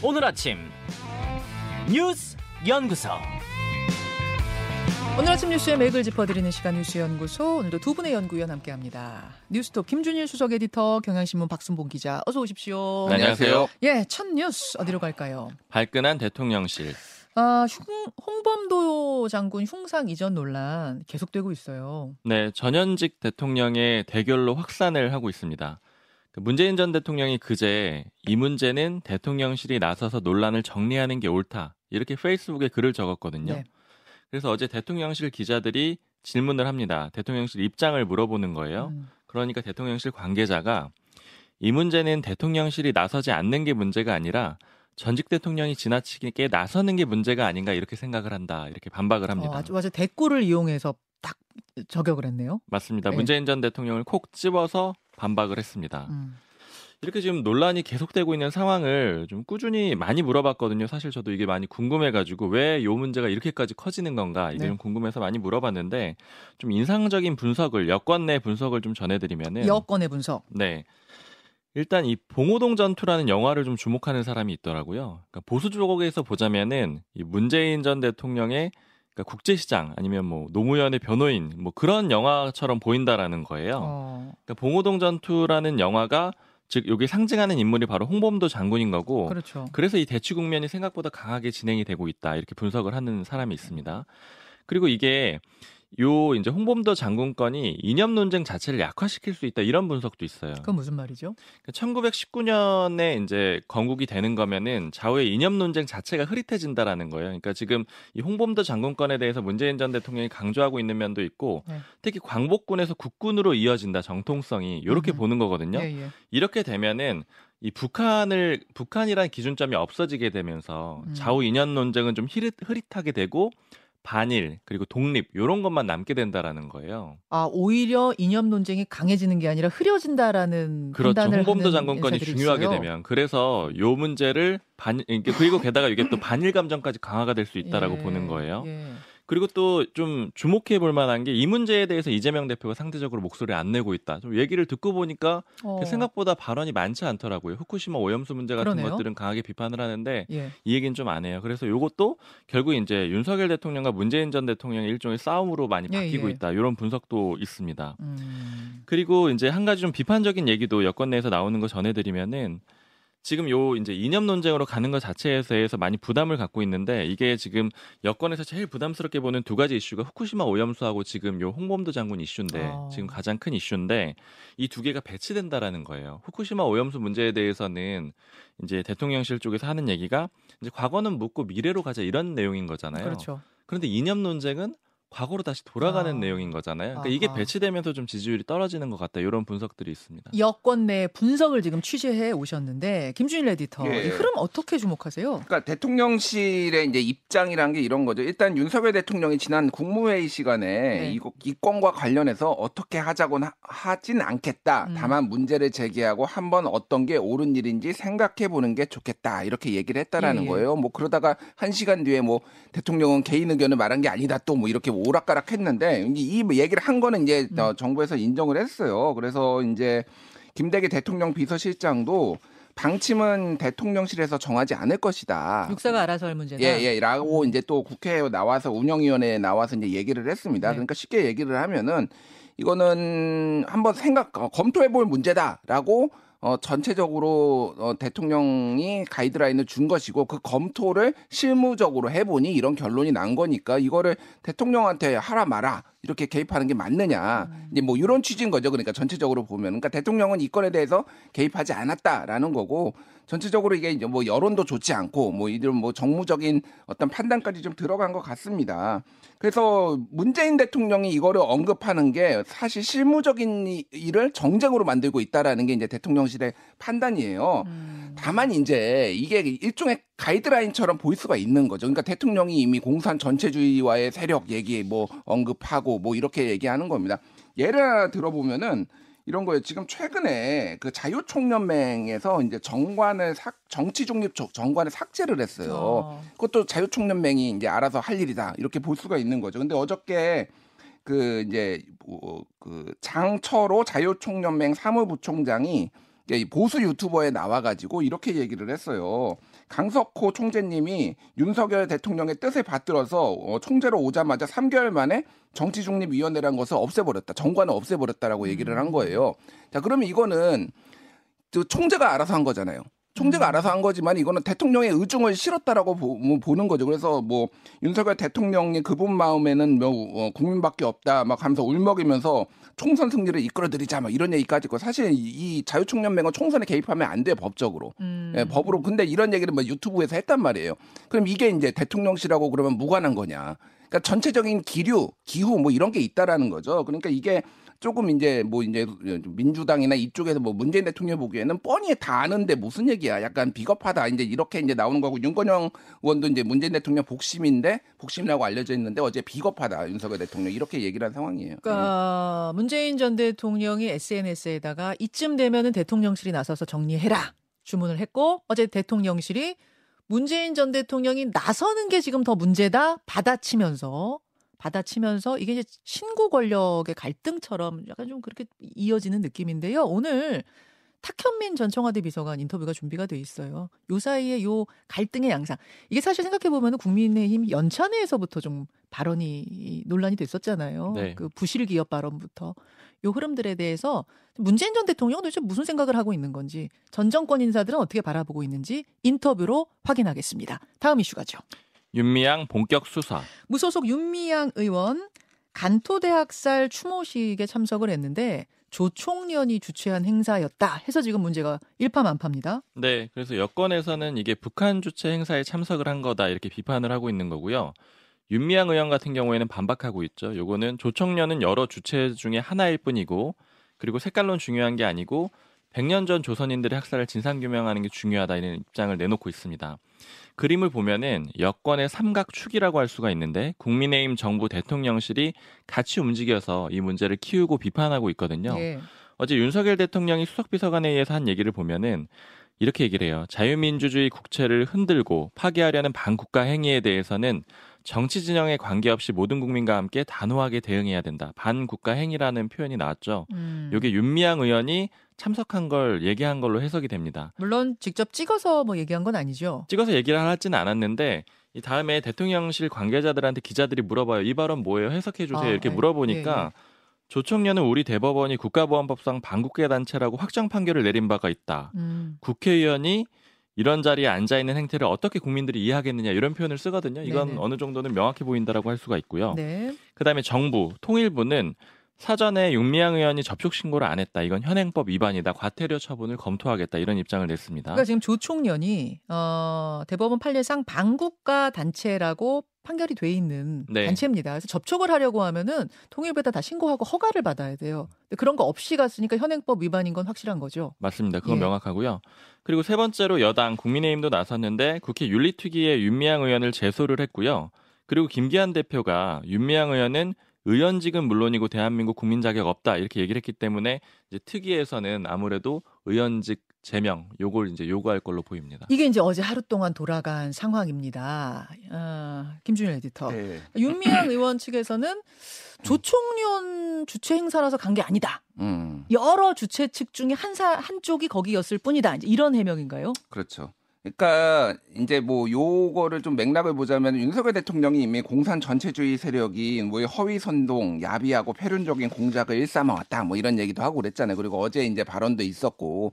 오늘 아침 뉴스 연구소 오늘 아침 뉴스의 맥을 짚어드리는 시간 뉴스연구소 오늘도 두 분의 연구위원 함께합니다. 뉴스톱 김준일 수석 에디터 경향신문 박순봉 기자 어서 오십시오. 네, 안녕하세요. 예, 첫 뉴스 어디로 갈까요? 발끈한 대통령실. 아, 흉, 홍범도 장군 흉상 이전 논란 계속되고 있어요. 네, 전현직 대통령의 대결로 확산을 하고 있습니다. 그 문재인 전 대통령이 그제 이 문제는 대통령실이 나서서 논란을 정리하는 게 옳다. 이렇게 페이스북에 글을 적었거든요. 네. 그래서 어제 대통령실 기자들이 질문을 합니다. 대통령실 입장을 물어보는 거예요. 음, 그러니까 대통령실 관계자가 이 문제는 대통령실이 나서지 않는 게 문제가 아니라 전직 대통령이 지나치게 나서는 게 문제가 아닌가 이렇게 생각을 한다. 이렇게 반박을 합니다. 어, 아주 아주 대꾸를 이용해서 딱 저격을 했네요. 맞습니다. 네. 문재인 전 대통령을 콕 집어서 반박을 했습니다. 음. 이렇게 지금 논란이 계속되고 있는 상황을 좀 꾸준히 많이 물어봤거든요. 사실 저도 이게 많이 궁금해가지고 왜이 문제가 이렇게까지 커지는 건가 이게 네. 좀 궁금해서 많이 물어봤는데 좀 인상적인 분석을 여권 내 분석을 좀 전해드리면은 여권의 분석. 네. 일단 이 봉오동 전투라는 영화를 좀 주목하는 사람이 있더라고요. 그러니까 보수 쪽에서 보자면은 이 문재인 전 대통령의 그러니까 국제시장 아니면 뭐 노무현의 변호인 뭐 그런 영화처럼 보인다라는 거예요. 어, 그러니까 봉오동 전투라는 영화가 즉 여기 상징하는 인물이 바로 홍범도 장군인 거고 그렇죠. 그래서 이 대치 국면이 생각보다 강하게 진행이 되고 있다 이렇게 분석을 하는 사람이 있습니다. 그리고 이게 요 이제 홍범도 장군 건이 이념 논쟁 자체를 약화시킬 수 있다 이런 분석도 있어요. 그건 무슨 말이죠? 1919년에 이제 건국이 되는 거면은 좌우의 이념 논쟁 자체가 흐릿해진다라는 거예요. 그러니까 지금 이 홍범도 장군권에 대해서 문재인 전 대통령이 강조하고 있는 면도 있고 네. 특히 광복군에서 국군으로 이어진다 정통성이 이렇게 음흠. 보는 거거든요. 예, 예. 이렇게 되면은 이 북한을 북한이란 기준점이 없어지게 되면서 음. 좌우 이념 논쟁은 좀 흐릿, 흐릿하게 되고 반일 그리고 독립 이런 것만 남게 된다라는 거예요. 아 오히려 이념 논쟁이 강해지는 게 아니라 흐려진다라는 그렇죠. 홍범도 인사들이 중요하게 있어요. 되면 그래서 요 문제를 반 그리고 게다가 이게 또 반일 감정까지 강화가 될 수 있다라고 예, 보는 거예요. 예. 그리고 또 좀 주목해 볼 만한 게 이 문제에 대해서 이재명 대표가 상대적으로 목소리를 안 내고 있다. 좀 얘기를 듣고 보니까 어, 생각보다 발언이 많지 않더라고요. 후쿠시마 오염수 문제 같은 그러네요. 것들은 강하게 비판을 하는데 예. 이 얘기는 좀 안 해요. 그래서 요것도 결국 이제 윤석열 대통령과 문재인 전 대통령의 일종의 싸움으로 많이 예, 바뀌고 예. 있다. 이런 분석도 있습니다. 음, 그리고 이제 한 가지 좀 비판적인 얘기도 여권 내에서 나오는 거 전해드리면은 지금 요 이제 이념 논쟁으로 가는 것 자체에 대해서 많이 부담을 갖고 있는데 이게 지금 여권에서 제일 부담스럽게 보는 두 가지 이슈가 후쿠시마 오염수하고 지금 요 홍범도 장군 이슈인데 어. 지금 가장 큰 이슈인데 이 두 개가 배치된다라는 거예요. 후쿠시마 오염수 문제에 대해서는 이제 대통령실 쪽에서 하는 얘기가 이제 과거는 묻고 미래로 가자 이런 내용인 거잖아요. 그렇죠. 그런데 이념 논쟁은 과거로 다시 돌아가는 아. 내용인 거잖아요. 그러니까 이게 아하. 배치되면서 좀 지지율이 떨어지는 것 같다. 이런 분석들이 있습니다. 여권 내 분석을 지금 취재해 오셨는데 김준일 에디터 예. 이 흐름 어떻게 주목하세요? 그러니까 대통령실의 이제 입장이란 게 이런 거죠. 일단 윤석열 대통령이 지난 국무회의 시간에 네. 이거 이 건과 관련해서 어떻게 하자고 하- 하진 않겠다. 음. 다만 문제를 제기하고 한번 어떤 게 옳은 일인지 생각해 보는 게 좋겠다. 이렇게 얘기를 했다라는 예, 예. 거예요. 뭐 그러다가 한 시간 뒤에 뭐 대통령은 개인 의견을 말한 게 아니다. 또 뭐 이렇게 오락가락 했는데 이 얘기를 한 거는 이제 음. 어, 정부에서 인정을 했어요. 그래서 이제 김대기 대통령 비서실장도 방침은 대통령실에서 정하지 않을 것이다. 육사가 알아서 할 문제다. 예, 예, 라고 이제 또 국회에 나와서 운영위원회에 나와서 이제 얘기를 했습니다. 네. 그러니까 쉽게 얘기를 하면은 이거는 한번 생각, 어, 검토해 볼 문제다라고 어, 전체적으로 어, 대통령이 가이드라인을 준 것이고 그 검토를 실무적으로 해보니 이런 결론이 난 거니까 이거를 대통령한테 하라 마라 이렇게 개입하는 게 맞느냐 이제 뭐 이런 취지인 거죠. 그러니까 전체적으로 보면 그러니까 대통령은 이 건에 대해서 개입하지 않았다라는 거고 전체적으로 이게 이제 뭐 여론도 좋지 않고 뭐 이런 뭐 정무적인 어떤 판단까지 좀 들어간 것 같습니다. 그래서 문재인 대통령이 이거를 언급하는 게 사실 실무적인 이- 일을 정쟁으로 만들고 있다라는 게 이제 대통령실의 판단이에요. 음. 다만 이제 이게 일종의 가이드라인처럼 보일 수가 있는 거죠. 그러니까 대통령이 이미 공산 전체주의와의 세력 얘기 뭐 언급하고 뭐 이렇게 얘기하는 겁니다. 예를 하나 들어보면은 이런 거예요. 지금 최근에 그 자유총연맹에서 이제 정관을 삭, 정치 중립 조- 정관을 삭제를 했어요. 어. 그것도 자유총연맹이 이제 알아서 할 일이다 이렇게 볼 수가 있는 거죠. 근데 어저께 그 이제 뭐그 장철호 자유총연맹 사무부총장이 이 보수 유튜버에 나와가지고 이렇게 얘기를 했어요. 강석호 총재님이 윤석열 대통령의 뜻에 받들어서 어, 총재로 오자마자 3개월 만에 정치 중립 위원회라는 것을 없애버렸다. 정관을 없애버렸다라고 얘기를 한 거예요. 자, 그러면 이거는 저 총재가 알아서 한 거잖아요. 총재가 음. 알아서 한 거지만 이거는 대통령의 의중을 실었다라고 보, 뭐 보는 거죠. 그래서 뭐 윤석열 대통령이 그분 마음에는 뭐 어, 국민밖에 없다 막 하면서 울먹이면서 총선 승리를 이끌어드리자 막 이런 얘기까지 있고 사실 이- 이 자유총연맹은 총선에 개입하면 안 돼 법적으로 음. 예, 법으로 근데 이런 얘기를 뭐 유튜브에서 했단 말이에요. 그럼 이게 이제 대통령실하고 그러면 무관한 거냐? 그러니까 전체적인 기류, 기후 뭐 이런 게 있다라는 거죠. 그러니까 이게 조금 이제 뭐 이제 민주당이나 이쪽에서 뭐 문재인 대통령 보기에는 뻔히 다 아는데 무슨 얘기야? 약간 비겁하다. 이제 이렇게 이제 나오는 거고 윤건영 의원도 이제 문재인 대통령 복심인데 복심이라고 알려져 있는데 어제 비겁하다 윤석열 대통령 이렇게 얘기를 한 상황이에요. 그러니까 문재인 전 대통령이 SNS에다가 이쯤 되면은 대통령실이 나서서 정리해라 주문을 했고 어제 대통령실이 문재인 전 대통령이 나서는 게 지금 더 문제다 받아치면서 받아치면서 이게 이제 신구 권력의 갈등처럼 약간 좀 그렇게 이어지는 느낌인데요. 오늘 탁현민 전 청와대 비서관 인터뷰가 준비가 돼 있어요. 요 사이에 요 갈등의 양상. 이게 사실 생각해 보면 국민의힘 연찬회에서부터 좀 발언이 논란이 됐었잖아요. 네. 그 부실 기업 발언부터 요 흐름들에 대해서 문재인 전 대통령은 도대체 무슨 생각을 하고 있는 건지 전 정권 인사들은 어떻게 바라보고 있는지 인터뷰로 확인하겠습니다. 다음 이슈 가죠. 윤미향 본격 수사. 무소속 윤미향 의원 간토대학살 추모식에 참석을 했는데 조총련이 주최한 행사였다 해서 지금 문제가 일파만파입니다. 네, 그래서 여권에서는 이게 북한 주최 행사에 참석을 한 거다 이렇게 비판을 하고 있는 거고요. 윤미향 의원 같은 경우에는 반박하고 있죠. 요거는 조청년은 여러 주체 중에 하나일 뿐이고 그리고 색깔론 중요한 게 아니고 100년 전 조선인들의 학살을 진상규명하는 게 중요하다 이런 입장을 내놓고 있습니다. 그림을 보면은 여권의 삼각축이라고 할 수가 있는데 국민의힘 정부 대통령실이 같이 움직여서 이 문제를 키우고 비판하고 있거든요. 예. 어제 윤석열 대통령이 수석비서관에 의해서 한 얘기를 보면은 이렇게 얘기를 해요. 자유민주주의 국채를 흔들고 파괴하려는 반국가 행위에 대해서는 정치 진영에 관계없이 모든 국민과 함께 단호하게 대응해야 된다. 반국가 행위라는 표현이 나왔죠. 음. 이게 윤미향 의원이 참석한 걸 얘기한 걸로 해석이 됩니다. 물론 직접 찍어서 뭐 얘기한 건 아니죠. 찍어서 얘기를 하지는 않았는데 이 다음에 대통령실 관계자들한테 기자들이 물어봐요. 이 발언 뭐예요? 해석해 주세요. 아, 이렇게 예, 물어보니까 조총련은 우리 대법원이 국가보안법상 반국가 단체라고 확정 판결을 내린 바가 있다. 음. 국회의원이 이런 자리에 앉아 있는 행태를 어떻게 국민들이 이해하겠느냐 이런 표현을 쓰거든요. 이건 네네. 어느 정도는 명확해 보인다라고 할 수가 있고요. 네. 그다음에 정부, 통일부는 사전에 윤미향 의원이 접촉 신고를 안 했다. 이건 현행법 위반이다. 과태료 처분을 검토하겠다. 이런 입장을 냈습니다. 그러니까 지금 조 총련이 어, 대법원 판례상 반국가 단체라고 판결이 돼 있는 네. 단체입니다. 그래서 접촉을 하려고 하면은 통일부에다 다 신고하고 허가를 받아야 돼요. 근데 그런 거 없이 갔으니까 현행법 위반인 건 확실한 거죠. 맞습니다. 그건 예. 명확하고요. 그리고 세 번째로 여당 국민의힘도 나섰는데 국회 윤리특위에 윤미향 의원을 제소를 했고요. 그리고 김기한 대표가 윤미향 의원은 의원직은 물론이고 대한민국 국민 자격 없다 이렇게 얘기를 했기 때문에 이제 특위에서는 아무래도 의원직 제명 요걸 이제 요구할 걸로 보입니다. 이게 이제 어제 하루 동안 돌아간 상황입니다. 어, 김준일 에디터. 네. 윤미향 의원 측에서는 조총련 주최 행사라서 간 게 아니다. 음, 여러 주최 측 중에 한사 한쪽이 거기였을 뿐이다. 이제 이런 해명인가요? 그렇죠. 그러니까 이제 뭐 요거를 좀 맥락을 보자면 윤석열 대통령이 이미 공산 전체주의 세력이 뭐 허위 선동, 야비하고 패륜적인 공작을 일삼아 왔다 뭐 이런 얘기도 하고 그랬잖아요. 그리고 어제 이제 발언도 있었고.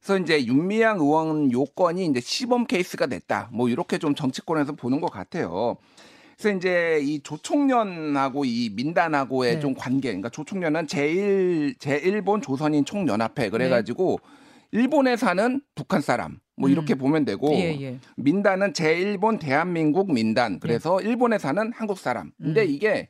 그래서 이제 윤미향 의원 요건이 이제 시범 케이스가 됐다. 뭐 이렇게 좀 정치권에서 보는 것 같아요. 그래서 이제 이 조총련하고 이 민단하고의 네. 좀 관계, 그러니까 조총련은 제일 제일본 조선인 총연합회 그래 가지고 일본에 사는 북한 사람 뭐 음. 이렇게 보면 되고 예, 예. 민단은 제일본 대한민국 민단 그래서 일본에 사는 한국 사람. 근데 음. 이게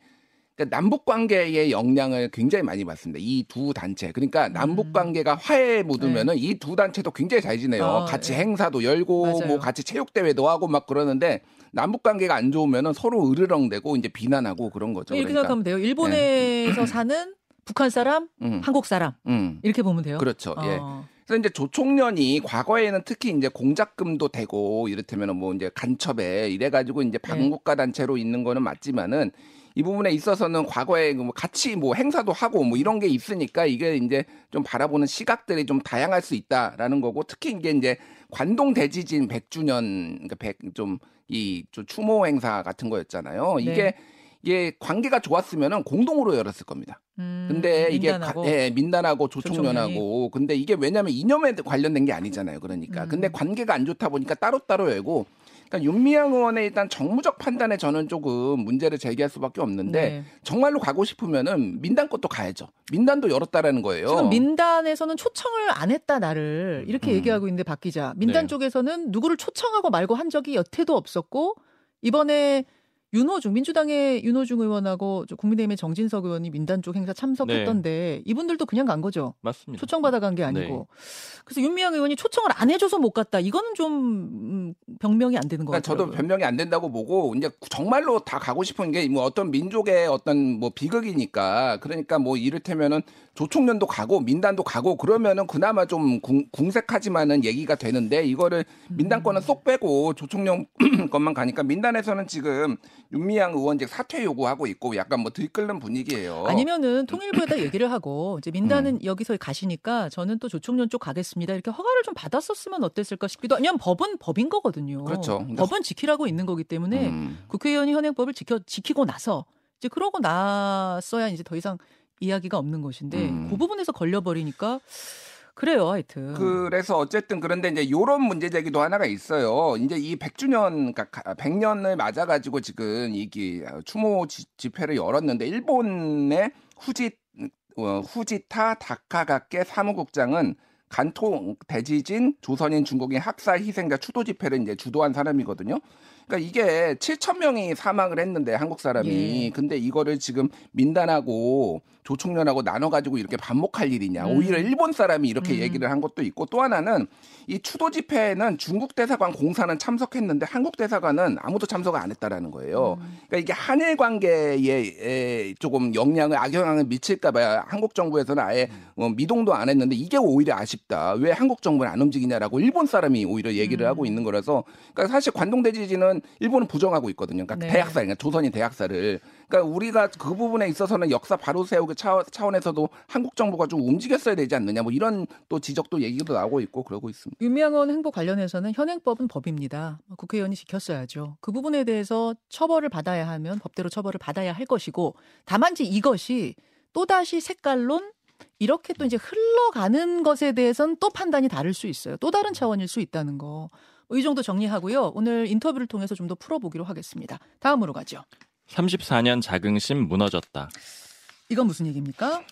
그러니까 남북 관계의 영향을 굉장히 많이 받습니다. 이 두 단체. 그러니까 남북 관계가 화해에 묻으면은 이두 단체도 굉장히 잘 지내요. 음. 네. 어, 같이 예. 행사도 열고 맞아요. 뭐 같이 체육 대회도 하고 막 그러는데 남북 관계가 안 좋으면은 서로 으르렁대고 이제 비난하고 그런 거죠. 이렇게 그러니까. 생각하면 돼요. 일본에서 사는 북한 사람, 음, 한국 사람 음. 이렇게 보면 돼요. 그렇죠. 예. 어. 그래서 이제 조총련이 과거에는 특히 이제 공작금도 되고 이를테면 뭐 이제 간첩에 이래가지고 네. 이제 반국가 단체로 있는 거는 맞지만은 이 부분에 있어서는 과거에 뭐 같이 뭐 행사도 하고 뭐 이런 게 있으니까 이게 이제 좀 바라보는 시각들이 좀 다양할 수 있다라는 거고 특히 이게 이제 관동 대지진 100주년 그러니까 100좀이 추모 행사 같은 거였잖아요. 이게 네. 이게 관계가 좋았으면은 공동으로 열었을 겁니다. 음, 근데 이게 민단하고. 가- 예, 민단하고 조총련하고 근데 이게 왜냐면 이념에 관련된 게 아니잖아요. 그러니까 음. 근데 관계가 안 좋다 보니까 따로따로 열고 그러니까 윤미향 의원의 일단 정무적 판단에 저는 조금 문제를 제기할 수밖에 없는데 네. 정말로 가고 싶으면은 민단 것도 가야죠. 민단도 열었다라는 거예요. 지금 민단에서는 초청을 안 했다 나를 이렇게 음. 얘기하고 있는데 박 기자 민단 네. 쪽에서는 누구를 초청하고 말고 한 적이 여태도 없었고 이번에 윤호중 민주당의 윤호중 의원하고 저 국민의힘의 정진석 의원이 민단 쪽 행사 참석했던데 이분들도 그냥 간 거죠. 맞습니다. 초청 받아 간 게 아니고. 그래서 윤미향 의원이 초청을 안 해줘서 못 갔다. 이거는 좀 음, 변명이 안 되는 것 그러니까 같아요. 저도 변명이 안 된다고 보고 이제 정말로 다 가고 싶은 게 뭐 어떤 민족의 어떤 뭐 비극이니까 그러니까 뭐 이를테면은 조총련도 가고 민단도 가고 그러면은 그나마 좀 궁, 궁색하지만은 얘기가 되는데 이거를 민단 거는 쏙 빼고 조총련 것만 가니까 민단에서는 지금 윤미향 의원직 사퇴 요구하고 있고 약간 뭐 들끓는 분위기예요. 아니면은 통일부에다 얘기를 하고 이제 민단은 음. 여기서 가시니까 저는 또 조총련 쪽 가겠습니다. 이렇게 허가를 좀 받았었으면 어땠을까 싶기도. 왜냐면 법은 법인 거거든요. 그렇죠. 법은 지키라고 있는 거기 때문에 음. 국회의원이 현행법을 지켜 지키고 나서 이제 그러고 났어야 이제 더 이상 이야기가 없는 것인데 음. 그 부분에서 걸려버리니까 그래요, 하여튼. 그래서 어쨌든 그런데 이제 요런 문제 제기도 하나가 있어요. 이제 이 100주년 그러니까 100년을 맞아 가지고 지금 이게 추모 지- 집회를 열었는데 일본의 후지 어, 후지타 다카가케 사무국장은 간통 대지진 조선인 중국인 학살 희생자 추도 집회를 이제 주도한 사람이거든요. 그러니까 이게 7천 명이 사망을 했는데 한국 사람이 예. 근데 이거를 지금 민단하고 조총련하고 나눠 가지고 이렇게 반목할 일이냐. 음. 오히려 일본 사람이 이렇게 음. 얘기를 한 것도 있고 또 하나는 이 추도 집회에는 중국 대사관 공사는 참석했는데 한국 대사관은 아무도 참석을 안 했다라는 거예요. 음. 그러니까 이게 한일 관계에 에, 조금 영향을 악영향을 미칠까봐 한국 정부에서는 아예 어, 미동도 안 했는데 이게 오히려 아쉽다. 왜 한국 정부는 안 움직이냐라고 일본 사람이 오히려 얘기를 음. 하고 있는 거라서 그러니까 사실 관동 대지진은 일본은 부정하고 있거든요. 그러니까 네. 대학살, 그러니까 조선인 대학살을. 그러니까 우리가 그 부분에 있어서는 역사 바로 세우기 차, 차원에서도 한국 정부가 좀 움직였어야 되지 않느냐. 뭐 이런 또 지적도 얘기도 나오고 있고 그러고 있습니다. 윤미향원 행보 관련해서는 현행법은 법입니다. 국회의원이 지켰어야죠. 그 부분에 대해서 처벌을 받아야 하면 법대로 처벌을 받아야 할 것이고 다만 이제 이것이 또다시 색깔론 이렇게 또 이제 흘러가는 것에 대해서는 또 판단이 다를 수 있어요. 또 다른 차원일 수 있다는 거. 뭐이 정도 정리하고요. 오늘 인터뷰를 통해서 좀 더 풀어보기로 하겠습니다. 다음으로 가죠. 34년 자긍심 무너졌다. 이건 무슨 얘기입니까?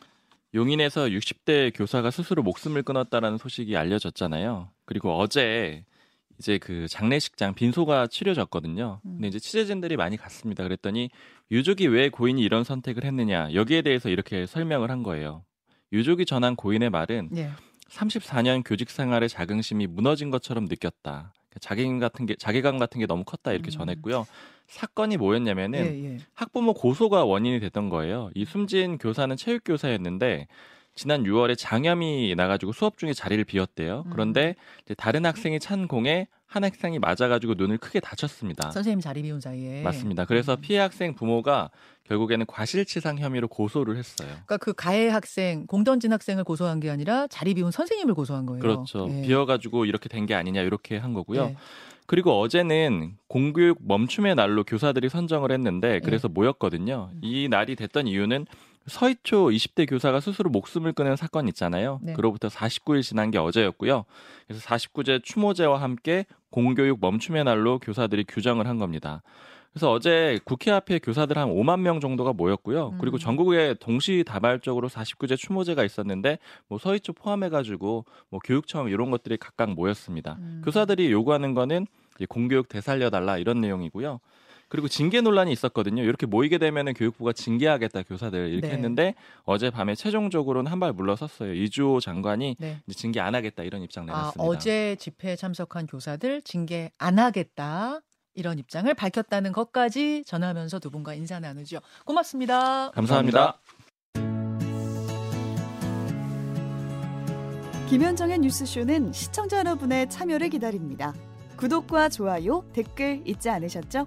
용인에서 60대 교사가 스스로 목숨을 끊었다라는 소식이 알려졌잖아요. 그리고 어제 이제 그 장례식장 빈소가 치료졌거든요. 음. 근데 이제 취재진들이 많이 갔습니다. 그랬더니 유족이 왜 고인이 이런 선택을 했느냐 여기에 대해서 이렇게 설명을 한 거예요. 유족이 전한 고인의 말은 네. 34년 교직 생활의 자긍심이 무너진 것처럼 느꼈다. 자괴감 같은 게 자괴감 같은 게 너무 컸다 이렇게 음. 전했고요. 사건이 뭐였냐면은 예, 예. 학부모 고소가 원인이 됐던 거예요. 이 숨진 교사는 체육 교사였는데 지난 6월에 장염이 나가지고 수업 중에 자리를 비웠대요. 음. 그런데 이제 다른 학생이 찬 공에 한 학생이 맞아가지고 눈을 크게 다쳤습니다. 선생님 자리 비운 사이에. 맞습니다. 그래서 음. 피해 학생 부모가 결국에는 과실치상 혐의로 고소를 했어요. 그러니까 그 가해 학생, 공 던진 학생을 고소한 게 아니라 자리 비운 선생님을 고소한 거예요. 그렇죠. 예. 비어가지고 이렇게 된 게 아니냐 이렇게 한 거고요. 예. 그리고 어제는 공교육 멈춤의 날로 교사들이 선정을 했는데 그래서 모였거든요. 음. 이 날이 됐던 이유는 서희초 20대 교사가 스스로 목숨을 끊은 사건 있잖아요. 네. 그로부터 49일 지난 게 어제였고요. 그래서 49제 추모제와 함께 공교육 멈춤의 날로 교사들이 규정을 한 겁니다. 그래서 어제 국회 앞에 교사들 한 5만 명 정도가 모였고요. 음. 그리고 전국에 동시다발적으로 49제 추모제가 있었는데 뭐 서희초 포함해가지고 뭐 교육청 이런 것들이 각각 모였습니다. 음. 교사들이 요구하는 거는 공교육 되살려달라 이런 내용이고요. 그리고 징계 논란이 있었거든요. 이렇게 모이게 되면은 교육부가 징계하겠다 교사들 이렇게 네. 했는데 어제 밤에 최종적으로는 한 발 물러섰어요. 이주호 장관이 네. 이제 징계 안 하겠다 이런 입장 아, 내놨습니다. 어제 집회에 참석한 교사들 징계 안 하겠다. 이런 입장을 밝혔다는 것까지 전하면서 두 분과 인사 나누죠. 고맙습니다. 감사합니다. 김현정의 뉴스쇼는 시청자 여러분의 참여를 기다립니다. 구독과 좋아요, 댓글 잊지 않으셨죠?